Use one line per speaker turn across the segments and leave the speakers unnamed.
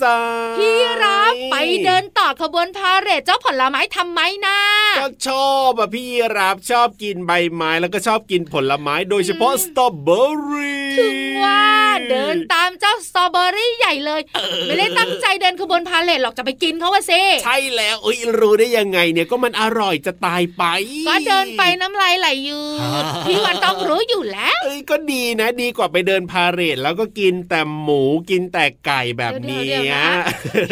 ซ้
เดินต่อขบวนพาเหรดเจ้าผลไม้ทำไมนะ
ก็ชอบอะพี่รับชอบกินใบไม้แล้วก็ชอบกินผลไม้โดยเฉพาะสตรอเบอรี่
ถึงว่าเดินตามเจ้าสตรอเบอรี่ใหญ่เลย ไม่ได้ตั้งใจเดินขบวนพาเหรดหรอกจะไปกินเขาว่าซิ
ใช่แล้วเอ้ยรู้ได้ยังไงเนี่ยก็มันอร่อยจะตายไป
ก็เดินไปน้ำลายไหลยืดพี่วันต้องรู้อยู่แล้ว
เอ้ยก็ดีนะ ดีกว่าไปเดินพาเหรดแล้วก็กินแต่หมูกินแต่ไก่แบบเนี้
เดี๋ยวๆนะ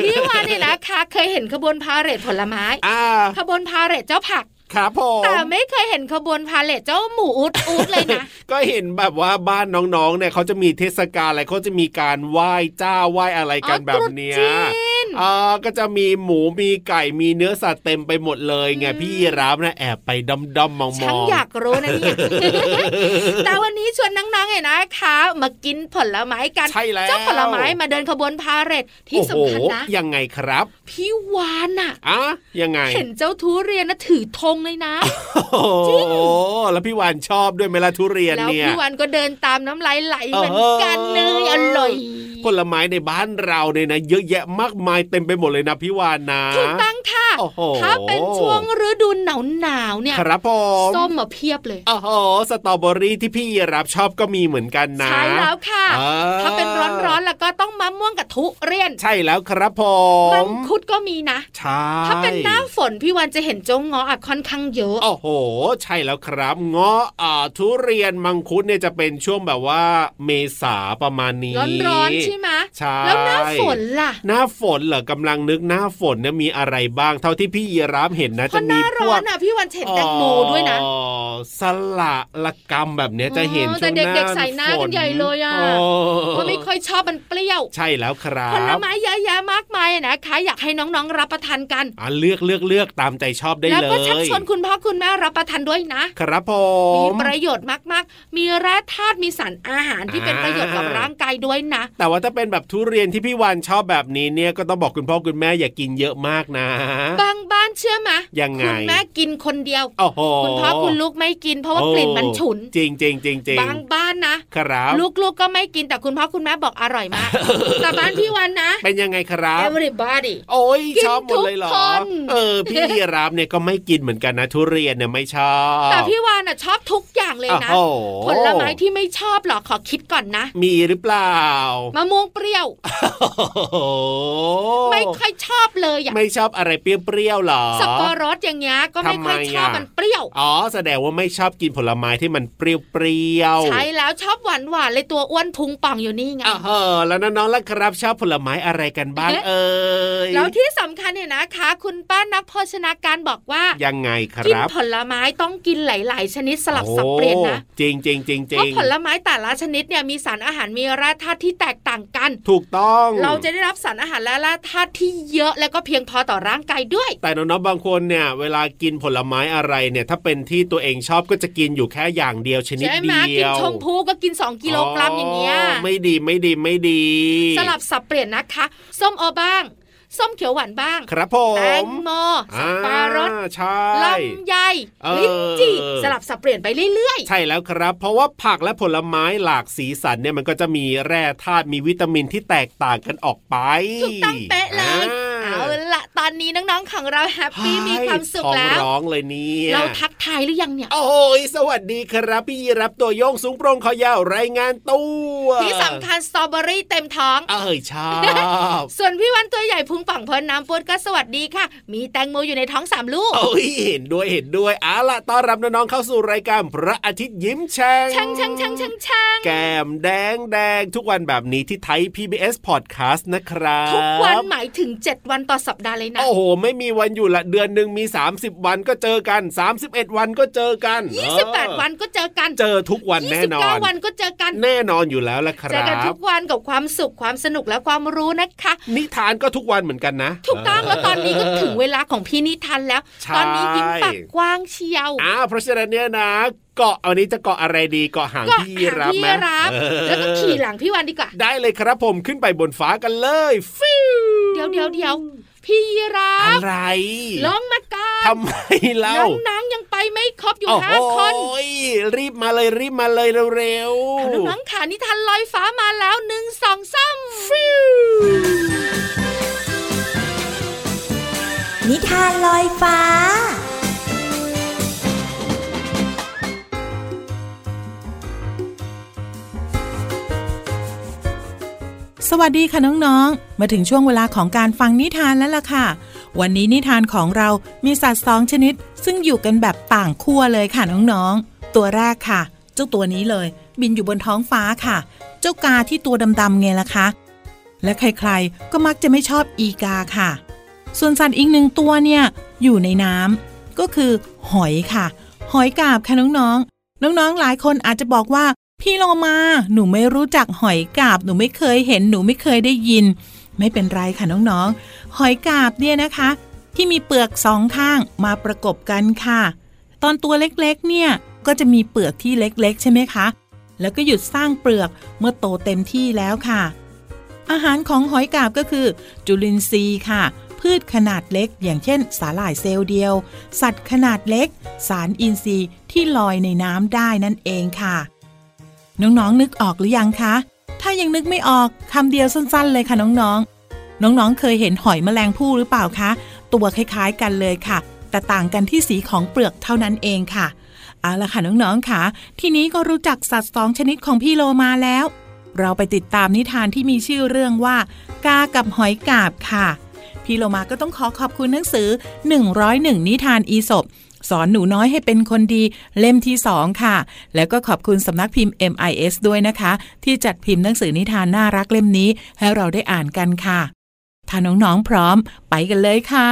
พี่วันเนี่ยนะคะเคยเห็นขบวนพาเหรดผลไม้
อ่า
ขบวนพาเหรดเจ้าผัก
ครับผม
แต่ไม่เคยเห็นขบวนพาเหรดเจ้าหมูอุดอุดเลยนะ
ก็เห็นแบบว่าบ้านน้องๆเนี่ยเขาจะมีเทศกาลอะไรเขาจะมีการไหว้เจ้าไหว้อะไรกัน
อ๋อ
แบบเนี้ย
ตรุษจีน
อ่าก็จะมีหมูมีไก่มีเนื้อสัตว์เต็มไปหมดเลยไง
อืม
พี่รับนะแอบไปด้อมด้อมๆมองม
ฉัน
อง
อยากรู้นะเนี่ยแต่วันนี้ชวนน้องๆเนี่ยนะคะมากินผลไม้กัน
ใช่แล้ว
เจ้าผลไม้มาเดินขบวนพาเหรดที่
โอ้โห
สำคัญนะ
ยังไงครับ
พี่วานอะ
อะยังไง
เห็นเจ้าทุเรียนนะถือธงเลยนะ
โอ้โหแล้วพี่วานชอบด้วยไหมล่ะทุเรียน
แล้ว
เนี่ย
พี่วานก็เดินตามน้ำลายไหลเหมือนกันเนยอร่อย
ผลไม้ในบ้านเราเนี่ยนะเยอะแยะมากมายเต็มไปหมดเลยนะพี่วานนะ
ถูกต้องค่ะ
โอ้โห
ถ้าเป็นช่วงฤดูหนาวหนาวๆเนี่ย
ครับผม
ส้มมาเพียบเลย
โอ้โหสตรอเบอรี่ที่พี่รับชอบก็มีเหมือนกันนะ
ใช่แล้วค่ะ
อ่า
ถ้าเป็นร้อนๆแล้วก็ต้องมะม่วงกับทุเรียน
ใช่แล้วครับผ
มั
ม
งคุดก็มีนะ
ใช่
ถ้าเป็นหน้าฝนพี่วันจะเห็นเจ้าเงาะอะค่อนข้างเยอะ
โอ้โห ใช่แล้วครับเงาะอ่าทุเรียนมังคุดเนี่ยจะเป็นช่วงแบบว่าเมษาประมาณนี้
ร้อนๆใช่ไหม
ใช่
แล้วหน้าฝนล่ะ
หน้าฝนเหรอกำลังนึกหน้าฝนเนี่ยมีอะไรบ้าง เท่าา
ที่พี่ยีรับเห็นนะ
เพ
จะ
ราะห
มี
น้า
พ
ร้
ว
อกนอะพี่วันเห็นแตงโมด้วยนะ
อ๋อสละละกรรมแบบเนี้ยจะเห็น
อ๋อ
ช่วงห
แต่
น้า
เด็กๆใส่หน้ากันใหญ่เลยอะ
ฝน
เพราะไม่ค่อยชอบมันเปรี้ยว
ใช่แล้วครั
ผล
บ
ไม้เยอะแยะมากมายอะนะคะอยากให้น้องๆรับประทานกัน
อะเลือกเลือกเลือกตามใจชอบได้
แล้ว
เลย
ก็ชักชวนคุณพ่อคุณแม่รับประทานด้วยนะ
ครับผ
มี
ม
ประโยชน์มากๆ มีแร่ธาตุมีสารอาหารที่เป็นประโยชน์กับร่างกายด้วยนะ
แต่ว่าถ้าเป็นแบบทุเรียนที่พี่วานชอบแบบนี้เนี่ยก็ต้องบอกคุณพ่อคุณแม่อย่ากินเยอะมากนะ
บางบ้านเชื่อไหม
ยังไง
คุณแม่กินคนเดียว
โอ้โห
คุณพ่อคุณลูกไม่กินเพราะว่ากลิ่นมันฉุน
จริงจริงจริงจริง
บางบ้านนะ
ครับ
ลูกๆก็ไม่กินแต่คุณพ่อคุณแม่บอกอร่อยมากแต่บ้านพี่วันนะ
เป็นยังไงครับ
everybody
โอ้ย
กิน
ชอบหมดเลยเหรอ
ทุกคน
เออพี่ยีรับเนี่ยก็ไม่กินเหมือนกันนะทุเรียนเนี่ยไม่ชอบ
แต่พี่วานน่ะชอบทุกอย่างเลยนะ
โอ้โห
ผลไม้ที่ไม่ชอบหรอขอคิดก่อนนะ
มีหรือเปล่า
มะม่วงเปรี้ยว
โอ้โห
ไม่ค่อยชอบเลยอะ
ไม่ชอบอะไรเปรี้ยวๆหรอ
สับปะรดอย่างเงี้ยก็ไม่ค่อย
ทำไม
ชอบ
อะ
มันเปรี้ยว
อ๋อแสดงว่าไม่ชอบกินผลไม้ที่มันเปรี้ยวๆ
ใช่แล้วชอบหวานหวานๆเลยตัวอ้วนพุงป่องอยู่นี่ไง
อ๋อแล้วน้องๆล่ะครับชอบผลไม้อะไรกันบ้าง
เอ๊ะ
เอ่ย
แล้วที่สำคัญเนี่ยนะคะ คุณป้านักโภชนาการบอกว่า
ยังไงค
กิน
รับ
ผลไม้ต้องกินหลาย ๆ ชนิดสลับสับเปลี่ยนนะ
โอ้จริงจริงจริงจ
เพ
ริ
ราะ
ง
ผลไม้แต่ละชนิดเนี่ยมีสารอาหารมีแร่ธาตุที่แตกต่างกัน
ถูกต้อง
เราจะได้รับสารอาหารและแร่ธาตุที่เยอะและก็เพียงพอต่อร่างกายด้วย
แต่น้องๆบางคนเนี่ยเวลากินผลไม้อะไรเนี่ยถ้าเป็นที่ตัวเองชอบก็จะกินอยู่แค่อย่างเดียวชนิด
ใช่ไหม
เดี
กิน
ยว
ชมพูก็กิน 2 กิโลกรัมอย่างเงี้ย
ไม่ดีไม่ดีไม่ดี
สลับสับเปลี่ยนนะคะ ส้มโอบ้าง ส้มเขียวหวานบ้าง
ครับผ
แต
ม
งโมสับปะรด
อ่าใช่
ลำไย
เออ
ลิ้นจี่สลับสับเปลี่ยนไปเรื่อย
ใช่แล้วครับ เพราะว่าผักและผลไม้หลากสีสันเนี่ยมันก็จะมีแร่ธาตุมีวิตามินที่แตกต่างกันออกไป
ๆถูกต้องเป๊ะเลย
อ่
เอาละ ตอนนี้น้องๆของเราแฮปปี้มีความสุข
ท้อง
แล้ว
ร้องเลยเนี่ย
เราทักทายหรือยังเนี่ย
โอ้ยสวัสดีครับ พี่ยีรับตัวโยงสูงโปร่งคอยาวรายงานตัว
ที่สำคัญสตรอเบอรี่เต็มท้อง
เอ้ยชอบ
ส่วนพี่วันตัวใหญ่พุงป่องพอน้ำปุดก็สวัสดีค่ะ มีแตงโมอยู่ในท้องสามลูก
โอ้ยเห็นด้วยเห็นด้วยเอาล่ะต้อนรับน้องๆเข้าสู่รายการพระอาทิตย์ยิ้มแฉ่ง
ช่างช่างช่างช่างช่าง
แก้มแดงแดงทุกวันแบบนี้ที่ไทย PBS Podcast นะครับ
ทุกวันหมายถึง 7 วันต่อสัปดาห์เลยนะ
โอ้โห ไม่มีวันอยู่ละเดือนหนึ่งมี 30 วันก็เจอกัน 31 วันก็เจอกัน
28 วันก็เจอกัน
เจอทุกวันแน่นอน
29วันก็เจอกัน
แน่นอนอยู่แล้วละค
เจอ
รั
กันทุ
บ
กวันกับความสุขความสนุกและความรู้นะคะ
นิทานก็ทุกวันเหมือนกันนะ
ถูกต้องแล้วตอนนี้ก็ถึงเวลาของพี่นิทานแล้ว
ใช่
ตอนนี้ยิ้มปากกว้างเชียว
อ้าวเพราะฉะนั้นเนี่ยนะเกาะวันนี้จะเกาะอะไรดีเกาะหาง
ก็
พี่
หาง
รับ
พี่
ไหม
รับ
เออ
แล้วก็ขี่หลังพี่วันดีกว่า
ได้เลยครับผมขึ้นไปบนฟ้ากันเลยฟิว
เดี๋ยวเดี๋ยวเดี๋ยว พี่รั
อะ
บ
ไร
ลองมาก่อน
ทำไมเล่า
น้องๆยังไปไม่ครบอยู่
โอ้
ห้า
โห
คน
รีบมาเลยรีบมาเลยเร็ว
เอา
ๆ
น้องๆขานิทานลอยฟ้ามาแล้วหนึ่งสองสามฟิว
นิทานลอยฟ้า
สวัสดีค่ะน้องๆ มาถึงช่วงเวลาของการฟังนิทานแล้วล่ะค่ะ วันนี้นิทานของเรามีสัตว์สองชนิด ซึ่งอยู่กันแบบต่างขั้วเลยค่ะน้องๆ ตัวแรกค่ะ เจ้าตัวนี้เลย บินอยู่บนท้องฟ้าค่ะ เจ้ากาที่ตัวดำๆไงล่ะคะ และใครๆ ก็มักจะไม่ชอบอีกาค่ะ ส่วนสัตว์อีกหนึ่งตัวเนี่ยอยู่ในน้ำก็คือ หอยค่ะ หอยกาบค่ะน้องๆ น้องๆ หลายคนอาจจะบอกว่า พี่โลมา หนูไม่รู้จักหอยกาบ หนูไม่เคยเห็น หนูไม่เคยได้ยิน ไม่เป็นไรค่ะน้องๆ หอยกาบเนี่ยนะคะ ที่มีเปลือกสองข้างมาประกบกันค่ะ ตอนตัวเล็กๆ เนี่ย ก็จะมีเปลือกที่เล็กๆ ใช่ไหมคะ แล้วก็หยุดสร้างเปลือกเมื่อโตเต็มที่แล้วค่ะ อาหารของหอยกาบก็คือ จุลินทรีย์ค่ะ พืชขนาดเล็ก อย่างเช่น สาหร่ายเซลล์เดียว สัตว์ขนาดเล็ก สารอินทรีย์ที่ลอยในน้ำได้นั่นเองค่ะ น้องๆนึกออกหรือยังคะ ถ้ายังนึกไม่ออกคำเดียวสั้นๆ เลยค่ะน้องๆ น้องๆ เคยเห็นหอยแมลงภู่หรือเปล่าคะ ตัวคล้ายๆกันเลยค่ะ แต่ต่างกันที่สีของเปลือกเท่านั้นเองค่ะ เอาละค่ะน้องๆ ค่ะ ทีนี้ก็รู้จักสัตว์สองชนิดของพี่โลมาแล้ว เราไปติดตามนิทานที่มีชื่อเรื่องว่า กากับหอยกาบค่ะ พี่โลมาก็ต้องขอขอบคุณหนังสือ 101 นิทานอีสบ สอนหนูน้อยให้เป็นคนดีเล่มที่2ค่ะ แล้วก็ขอบคุณสำนักพิมพ์ MIS ด้วยนะคะ ที่จัดพิมพ์หนังสือนิทานน่ารักเล่มนี้ ให้เราได้อ่านกันค่ะ ถ้าน้องๆพร้อมไปกันเลยค่ะ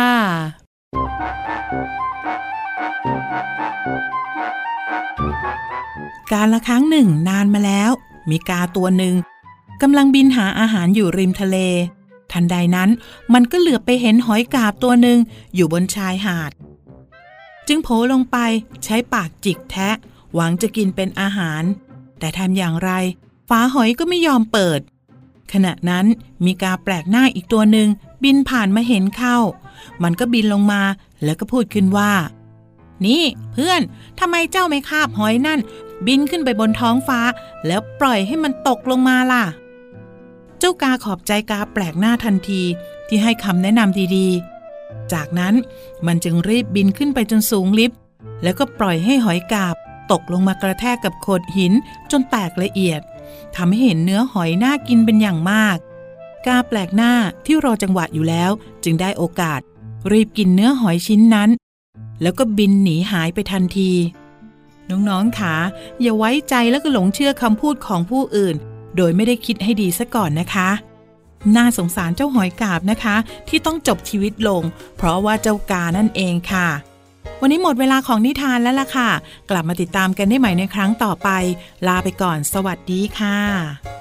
การละครั้งหนึ่งนานมาแล้ว มีกาตัวหนึ่งกำลังบินหาอาหารอยู่ริมทะเล ทันใดนั้นมันก็เหลือบไปเห็นหอยกาบตัวหนึ่งอยู่บนชายหาด จึงโผล่ลงไปใช้ปากจิกแทะ หวังจะกินเป็นอาหาร แต่ทำอย่างไรฝาหอยก็ไม่ยอมเปิด ขณะนั้นมีกาแปลกหน้าอีกตัวหนึ่งบินผ่านมาเห็นเข้า มันก็บินลงมาแล้วก็พูดขึ้นว่า นี่เพื่อนทำไมเจ้าไม่คาบหอยนั่น บินขึ้นไปบนท้องฟ้า แล้วปล่อยให้มันตกลงมาล่ะ เจ้ากาขอบใจกาแปลกหน้าทันทีที่ให้คำแนะนำดีๆ จากนั้นมันจึงรีบบินขึ้นไปจนสูงลิฟต์แล้วก็ปล่อยให้หอยกาบ ตกลงมากระแทกกับโขดหินจนแตกละเอียดทำให้เห็นเนื้อหอยน่ากินเป็นอย่างมาก กาแปลกหน้าที่รอจังหวะอยู่แล้ว จึงได้โอกาส รีบกินเนื้อหอยชิ้นนั้น แล้วก็บินหนีหายไปทันที น้องๆค่ะอย่าไว้ใจแล้วก็หลงเชื่อคำพูดของผู้อื่น โดยไม่ได้คิดให้ดีซะก่อนนะคะ น่าสงสารเจ้าหอยกาบนะคะ ที่ต้องจบชีวิตลง เพราะว่าเจ้ากานั่นเองค่ะ วันนี้หมดเวลาของนิทานแล้วล่ะค่ะ กลับมาติดตามกันได้ใหม่ในครั้งต่อไป ลาไปก่อน สวัสดีค่ะ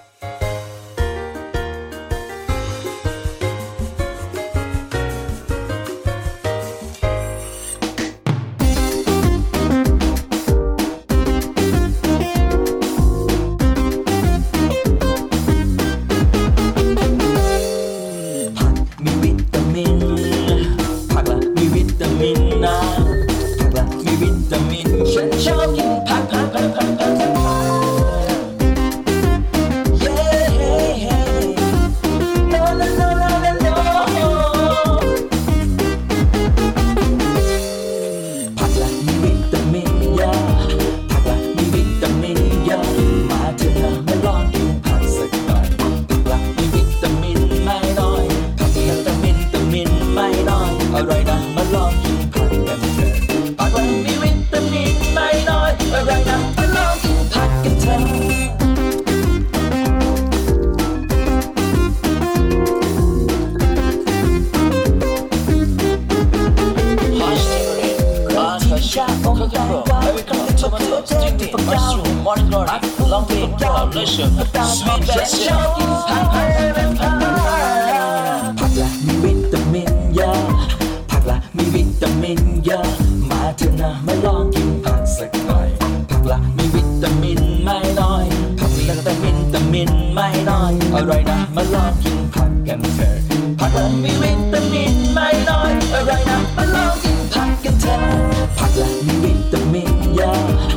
นไม่น้อยอร่อยนะมาลองกินผักกันเถอะผักละมีวิ นะมาลองกินผักสักหน่อยผักละมีวิตามินไม่น้อยผักละแต่วิตามินไม่น้อยอร่อยนะมาลองกินผักกันเถอะผักละมีวิตามินไม่น้อยอร่อยนะมาลองกินผักกันเถอะผักละมีวิตามินเยอะผักละ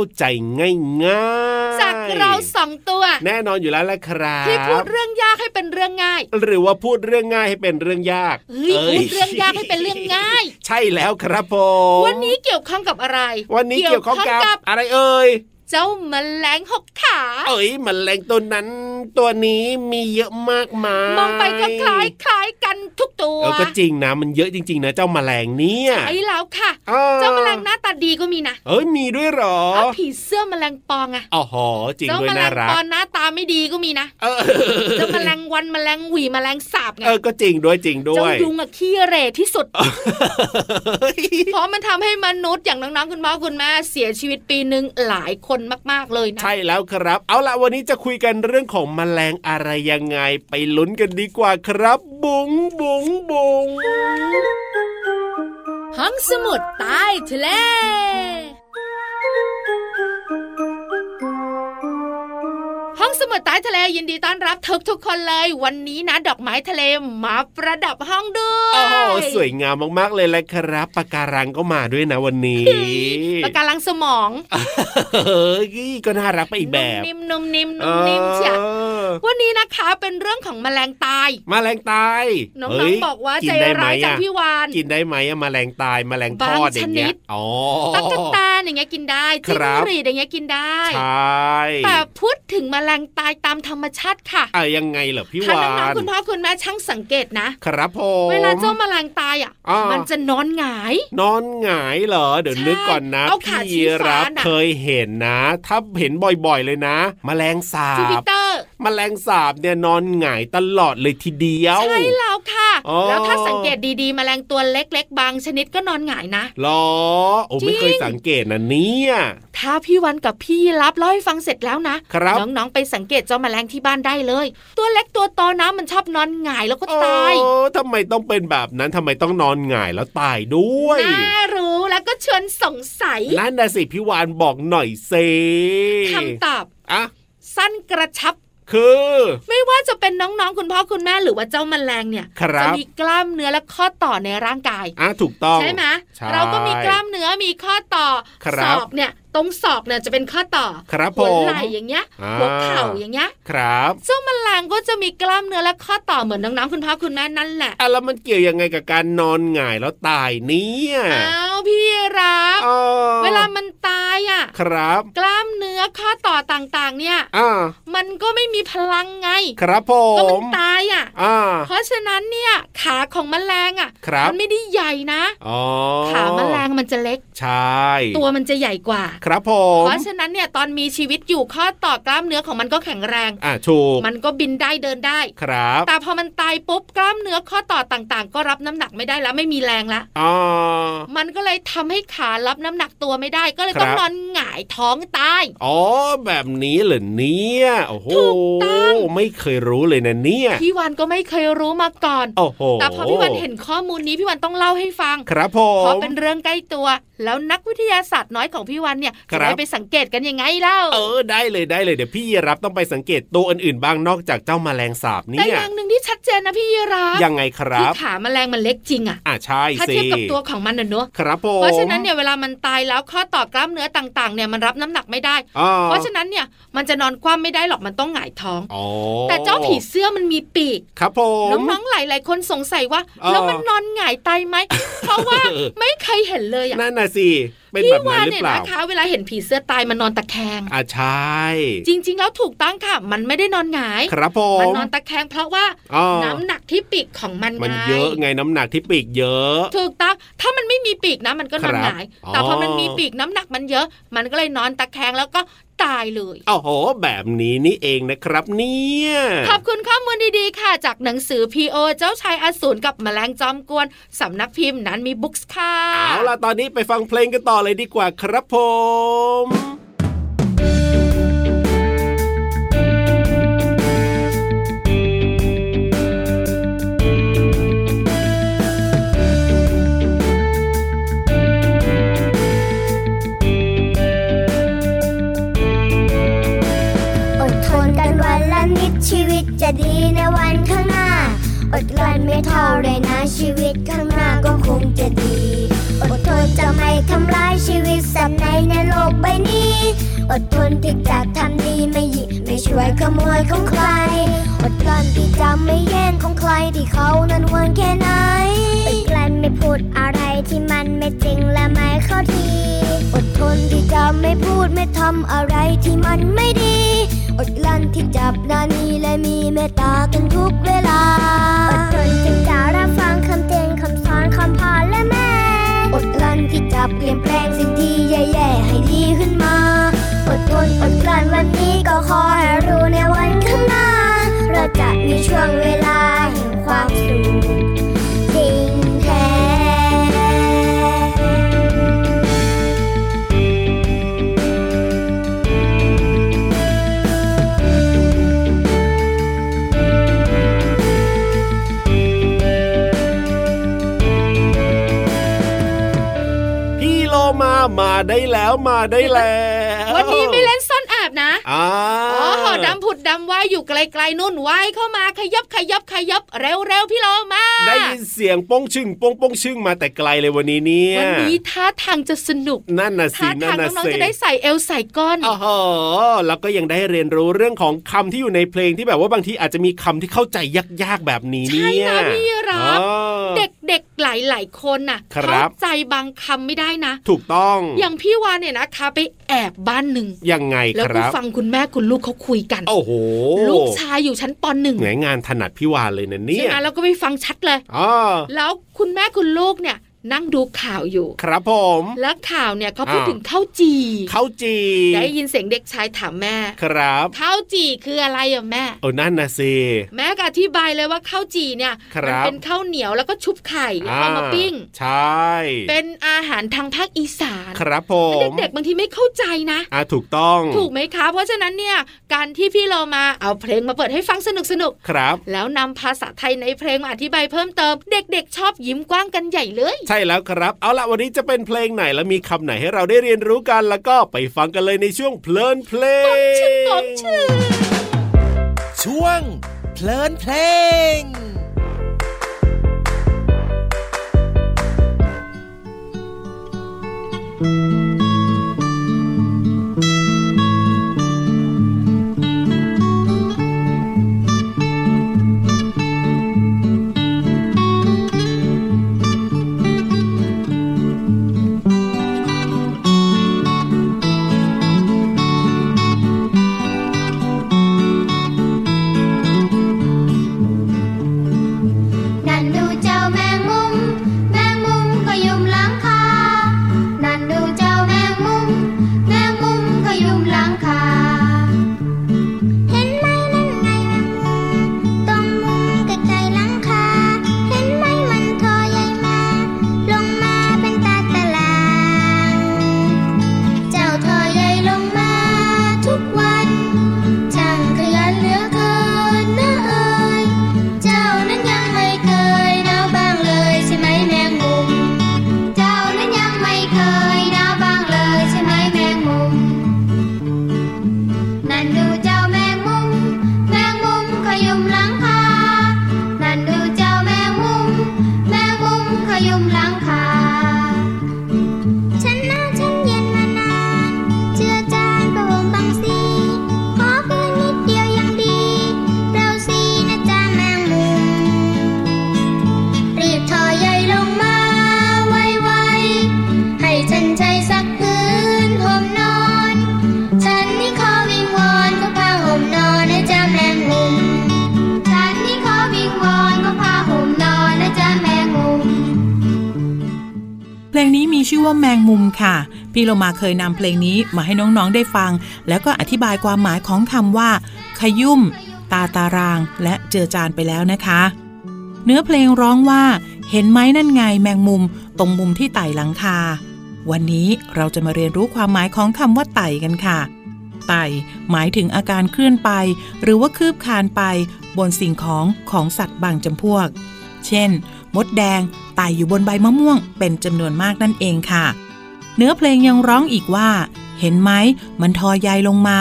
า
ใจง่ายๆ
จากเราสองตัว
แน่นอนอยู่แล้วแหละครับ
ที่พูดเรื่องยากให้เป็นเรื่องง่าย
หรือว่าพูดเรื่องง่ายให้เป็นเรื่องยาก
เฮ้ยพูดเรื่องยากให้เป็นเรื่องง่าย
ใช่แล้วครับผม
วันนี้เกี่ยวข้องกับอะไร
วันนี้เกี่ยวข้องกับอะไรเอ่ย
เจ้าแมลงหกขา
เอ้ยมันแรงตัวนั้น ตัวนี้มีเยอะมากมาย
มองไปก็คล้ายคล้ายกันทุกตัว
เออก็จริงนะ มันเยอะจริง ๆ นะเจ้าแมลงเนี่ย
ไอ้แล้วค่ะ
ออ
เจ้าแมลงหน้าตาดีก็มีนะ
เอ้ยมีด้วยเหรอ
เอาผีเสื้อแมลงปองอะ
อ๋อหอจริง
เจ้า
ด้วย
แมล
น่างรั
ป
ก
อนหน้าตาไม่ดีก็มีนะ
เออ
เจ้าแมลงวันแมลงหวีแมลงสาบไง
เออก็จริงด้วยจริงด้
เจ้า
วย
ยุงอะขี้เหร่ที่สุดเพราะมันทำให้มนุษย์อย่างน้องๆคุณพ่อคุณแม่เสียชีวิตปีหนึ่งหลายคนมากๆเลยนะ
ใช่แล้วครับ เอาละวันนี้จะคุยกันเรื่องของแมลงอะไรยังไงไปลุ้นกันดีกว่าครับ บุ๋งบุ๋งบุ๋ง
ห้องสมุดใต้ทะเล ององสมุดใต้ทะเลยินดีต้อนรับทุกทุกๆคนเลย วันนี้นะดอกไม้ทะเลมาประดับห้องด้วย
โอ้โหสวยงามมากๆเลยแหละครับปะการังก็มาด้วยนะวันนี้
ปากการังสมอง
เฮ้ยก็น่ารักไปอีกแบบ
นุ่มนิ่มนุ่มนิ่มนุ่มนิ่มเชีย
ออ
วันนี้นะคะเป็นเรื่องของแมลงตาย
แมลงตาย
น้
เฮ้
อง
ย
ๆบอกว่า
กิ
ใจ
นได้ไหม
ร้ายจัง
อะ
พี่วาน
กินได้ไหมอะแมลงตายแมลงทอดอย่างเงี้
บางชนิ
ย
ด
อ๋อ
ตั๊กแตนอย่างเงี้ยกินได้
ค
จิ้ง
รับ
หรีดอย่างเงี้ยกินได้
ใช่
แต่พูดถึงแมลงตายตามธรรมชาติค่ะ
อะยังไงเหรอพี่
ถ้าวาน้อง
น
ๆคุณพ่อคุณแม่ช่างสังเกตนะ
ครับผม
เวลาเจ้าแมลงตายอะ
อ่ามั
มันจะนอนหงาย
นอนหงายเหรอเดี๋ยว
ใช่
นึกก่อนนะ
เอาขา
พี่
ชี้ฟ้า
รับ
น่ะ
เคยเห็นนะ ถ้าเห็นบ่อยๆเลยนะ แมลงสา
จูปิ
บ
เตอร์
แมลงสาบเนี่ยนอนหงายตลอดเลยทีเดียว
ใช่แล้วค่ะ
อ๋อ
แล้วถ้าสังเกตดีๆแมลงตัวเล็ก ๆ บางชนิดก็นอนหงายนะ
หรอโอ้ไม่เคย
จริง
สังเกตนะเนี่ย
ถ้าพี่วันกับพี่รับเล่าให้ฟังเสร็จแล้วนะครับน้องๆไปสังเกตเจ้าแมลงที่บ้านได้เลย ตัวเล็กตัวโตนะมันชอบนอนหงายแล้วก็ตาย
โอ้ทำไมต้องเป็นแบบนั้นทำไมต้องนอนหงายแล้วตายด้วย
น่ารู้แล้วก็ชวนสงสัย
นั่นนะสิพี่วานบอกหน่อยเซ
คำตอบ
อะ
สั้นกระชับ
คือ
ไม่ว่าจะเป็นน้องๆคุณพ่อคุณแม่หรือว่าเจ้าแมลงเนี่ย
ครับ
จะมีกล้ามเนื้อและข้อต่อในร่างกาย
อะถูกต้อง
ใช่ไหม
ใช่
เราก็มีกล้ามเนื้อมีข้อต่อ
ครับ
ศอกเนี่ย ตรงศอกเนี่ยจะเป็นข้อต่อ
ครับ
หัว
ผม
ไหล่อย่างเงี้ย
อ่า
หัวเข่าอย่างเงี้ย
ครับ
เจ้าแมลงก็จะมีกล้ามเนื้อและข้อต่อเหมือนน้องๆคุณพ่อคุณแม่นั่นแหละ
อะแล้วมันเกี่ยวยังไงกับการนอนหงายแล้วตายเนี่ย
อ้าวพี่รับ
อ๋อ
เวลามันตายอะ
ครับ
กล้ามเนื้อข้อต่อต่างๆ เนี่ย
อ่า
มันก็ไม่มีพลังไง
ครับผ
ก็มัน
ม
ตายอะ
อ่า
เพราะฉะนั้นเนี่ยขาของแมลงอะ
ครับ
มันไม่ได้ใหญ่นะ
อ๋อ
ขาแมลงมันจะเล็ก
ใช่
ตัวมันจะใหญ่กว่า
ครับผม
เพราะฉะนั้นเนี่ยตอนมีชีวิตอยู่ข้อต่อกล้ามเนื้อของมันก็แข็งแรง
อะถูก
มันก็บินได้เดินได้
ครับ
แต่พอมันตายปุ๊บกล้ามเนื้อข้อต่อต่างๆ ก็รับน้ำหนักไม่ได้แล้วไม่มีแรงละ
อ๋อ
มันก็เลยทำให้ขารับน้ำหนักตัวไม่ได้ก็เลย
ครับ
ต้องนอนหงายท้องตาย
อ๋อแบบนี้เหรอเนี่ยโอ้โห
ถูกต้อง
ไม่เคยรู้เลยนะเนี่ย
พี่วันก็ไม่เคยรู้มาก่อน
โอ้โห
แต่พอพี่วันเห็นข้อมูลนี้พี่วันต้องเล่าให้ฟัง
ครับผ
เพราะ
ม
เป็นเรื่องใกล้ตัว แล้วนักวิทยาศาสตร์น้อยของพี่วันเนี่ย
ครั
จะ
บ
ได้ไปสังเกตกันยังไงเล่า
เออได้เลยได้เลยเดี๋ยวพี่ยีรับต้องไปสังเกตตัวอื่นๆบ้างนอกจากเจ้าแมลงสาบ
แต่
เนี่
อยย่างหนึ่งที่ชัดเจนนะพี่ยีราฟ
ยังไงครั
คือบขาแมลงมันเล็กจริงอะ
อะใช่
ถ้า
สิ
เทียบกับตัวของมันน่ะเนอะ
ครับผม
เพราะฉะนั้นเนี่ยเวลามันตายแล้วข้อต่อกล้ามเนื้อต่างๆ เนี่ยมันรับน้ำหนักไม่ได้
อ๋อ
เพราะฉะนั้นเนี่ยมันจะนอนคว่ำไม่ได้หรอกมันต้องหงายท้อง
อ๋อ
แต่เจ้าผีเสื้อมันมีปีก
ครับผม
น้องๆหลายๆคนสงสัยว่า
เออ
แล้วมันนอนหงายตายไหมเพราะว่าไม่เคยเห็นเลยอะ
นั่นน่ะสิ เป็น
พี่
แบบ
วา
นั้น
น
หรือ
เนี่ย
เปล่า
นะคะเวลาเห็นผีเสื้อตายมันนอนตะแคง
อะใช่
จริง ๆ แล้วถูกต้องค่ะ มันไม่ได้นอนหงาย
ครับผ
มัน
ม
นอนตะแคงเพราะว่า
อ๋อ
น้ำหนักที่ปีกของมัน
มัน
ไง
เยอะไงน้ำหนักที่ปีกเยอะ
ถูกต้องถ้ามันไม่มีปีกนะมันก็นอน
ครับ
หงาย
อ๋อ
แต่พอมันมีปีกน้ำหนักมันเยอะ มันก็เลยนอนตะแคงแล้วก็ ตายเลย
โอ้โห แบบนี้นี่เองนะครับ เนี่ย
ขอบคุณข้อมูลดีๆ ค่ะ จากหนังสือ P.O. เจ้าชายอสูรกับแมลงจอมกวนสำนักพิมพ์นั้นมีบุ๊กส์ค่ะ
เอาล่ะ ตอนนี้ไปฟังเพลงกันต่อเลยดีกว่าครับผม
อดทนที่จะทำดีไม่หยิบไม่ช่วยขโมยของใคร อดกลั้นที่จะไม่แย่งของใครที่เขานั้นหวงแค่ไหนอดกลั้นไม่พูดอะไรที่มันไม่จริงและไม่เข้าทีอดทนที่จะไม่พูดไม่ทำอะไรที่มันไม่ดี อดกลั้นที่จับนานีและมีเมตตากันทุกเวลา อดทนที่จะรับฟังคำเตือนคำสอนคำพาและแม่ อดกลั้นที่จะเปลี่ยน ขอให้รู้ในวันข้างหน้า เราจะมีช่วงเวลาแห่งความสุขจริงแท้
พี่โลมามาได้แล้วมาได้แล้ว
วันนี้ไม่เล่นซ่ อนแอบบนะ
อ่า
อ๋อดำผุดดำว่ายอยู่ไกลๆนู่นว่ายเข้ามาขยับขยับขยับเร็วๆพี่โลมา
ได้ยินเสียงโป้งชึ่งโป้งโป้งชึ่งมาแต่ไกลเลยวันนี้เนี่ย
วันนี้ท่าทางจะสนุก
นั่นน่ะสิ
ท่า
นั่
ทานง
น่ะ
น้อง
สิ
ๆจะได้ใส่เอลใส่ก้อน
อ๋อแล้วก็ยังได้เรียนรู้เรื่องของคำที่อยู่ในเพลงที่แบบว่าบางทีอาจจะมีคำที่เข้าใจยากๆแบบนี้
ใช่
เนี่ย
นะพี่รับ
อ๋อ
เด็กๆหลายๆคนน่ะ
ครับ
เข้าใจบางคำไม่ได้นะ
ถูกต้อง
อย่างพี่วานเนี่ยนะคะไปแอบบ้านหนึ่ง
ยังไง
แล้ว
ค
ก็
รับ
ฟังคุณแม่คุณลูกเขาคุยกัน
โอ้โห
ลูกชายอยู่ชั้นปหนึ่ง
เหนืองานถนัดพี่วานเลยนะเนี่
ใช่
ย
ไหมแล้วก็ไปฟังชัดเลย
อ๋อ
แล้วคุณแม่คุณลูกเนี่ย นั่งดูข่าวอยู่
ครับผม
แล้วข่าวเนี่ยเขาพูด
อ่า
ถึงข้าวจี
เข้าจี
ได้ยินเสียงเด็กชายถามแม่
ครับ
ข้าวจีคืออะไรอะแม่
เออนั่นนะสิ
แม่ก็อธิบายเลยว่าข้าวจีเนี่ย
ครับ
มัเป็นข้าวเหนียวแล้วก็ชุบไข่แล้วเอามาปิ้ง
ใช่
เป็นอาหารทางภาคอีสาน
ครับผม
เด็กๆบางทีไม่เข้าใจนะ
อ่าถูกต้อง
ถูกไหมคะ เพราะฉะนั้นเนี่ยการที่พี่เรามาเอาเพลงมาเปิดให้ฟังสนุกสนุกๆ
ครับ
แล้วนำภาษาไทยในเพลงมาอธิบายเพิ่มเติม เด็ก ๆ ชอบยิ้มกว้างกันใหญ่เลย
ใช่แล้วครับ เอาละวันนี้จะเป็นเพลงไหนและมีคำไหนให้เราได้เรียนรู้กันแล้วก็ไปฟังกันเลยในช่วงเพลินเพลง
ช่
วงเพลินเพลง
ว่าแมงมุมค่ะ พี่
โลมาเคยนำเพลงนี้มาให้น้องๆได้ฟัง แล้วก็อธิบายความหมายของคำว่า ขยุ่ม ตาตาราง และเจือจานไปแล้วนะคะ เนื้อเพลงร้องว่า เห็นไหมนั่นไงแมงมุม ตรงมุมที่ไต่หลังคา วันนี้เราจะมาเรียนรู้ความหมายของคำว่าไต่กันค่ะไต่หมายถึงอาการเคลื่อนไป หรือว่าคืบคานไป บนสิ่งของของสัตว์บางจำพวก เช่น มดแดงไต่อยู่บนใบมะม่วงเป็นจำนวนมากนั่นเองค่ะ เนื้อเพลงยังร้องอีกว่า เห็นไหมมันทอใยลงมา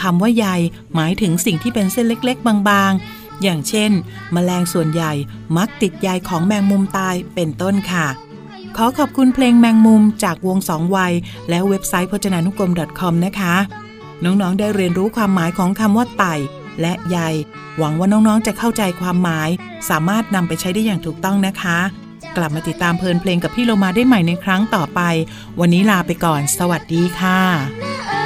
คำว่าใยหมายถึงสิ่งที่เป็นเส้นเล็กๆ บางๆ อย่างเช่น แมลงส่วนใหญ่มักติดใยของแมงมุมตายเป็นต้นค่ะ ขอขอบคุณเพลงแมงมุมจากวงสองวัย และเว็บไซต์พจนานุกรม .com นะคะ น้องๆ ได้เรียนรู้ความหมายของคำว่าไต่ และใย หวังว่าน้องๆ จะเข้าใจความหมาย สามารถนำไปใช้ได้อย่างถูกต้องนะคะ กลับมาติดตามเพลินเพลงกับพี่โลมาได้ใหม่ในครั้งต่อไป วันนี้ลาไปก่อน สวัสดีค่ะ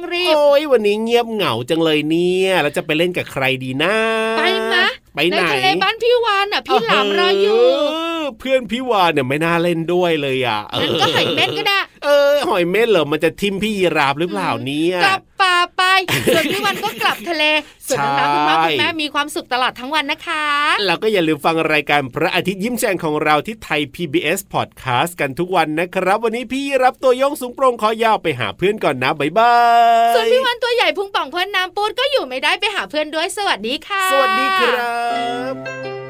ต้องรีบ
โอ้ยวันนี้เงียบเหงาจังเลยเนี่ย แล้วจะไปเล่นกับใครดีนะ
ไปมะ
ไปไหน
ทะเลบ้านพี่วานอะพี่หลามรออยู่
เเพื่อนพี่วานเนี่ยไม่น่าเล่นด้วยเลยอะ
งั้นก็หอยเม็ดก็ได้
เออหอยเม็ดเหรอมันจะทิมพี่ยีราฟหรือเปล่าเนี่ย
กลับป่าไปส่วนพี่วันก็กลับทะเลส่วนน้องๆคุณพ่อ
ใช่
คุณแม่มีความสุขตลอดทั้งวันนะคะ
แล้วก็อย่าลืมฟังรายการพระอาทิตย์ยิ้มแฉ่งของเราที่ไทย PBS Podcast กันทุกวันนะครับ วันนี้พี่รับตัวโยงสูงโปร่งคอยาวไปหาเพื่อนก่อนนะบ๊ายบาย
ส่วนพี่วันตัวใหญ่พุงป่องเพื่อนน้ำปูดก็อยู่ไม่ได้ไปหาเพื่อนด้วยสวัสดีค่ะ
สวัสดีครับ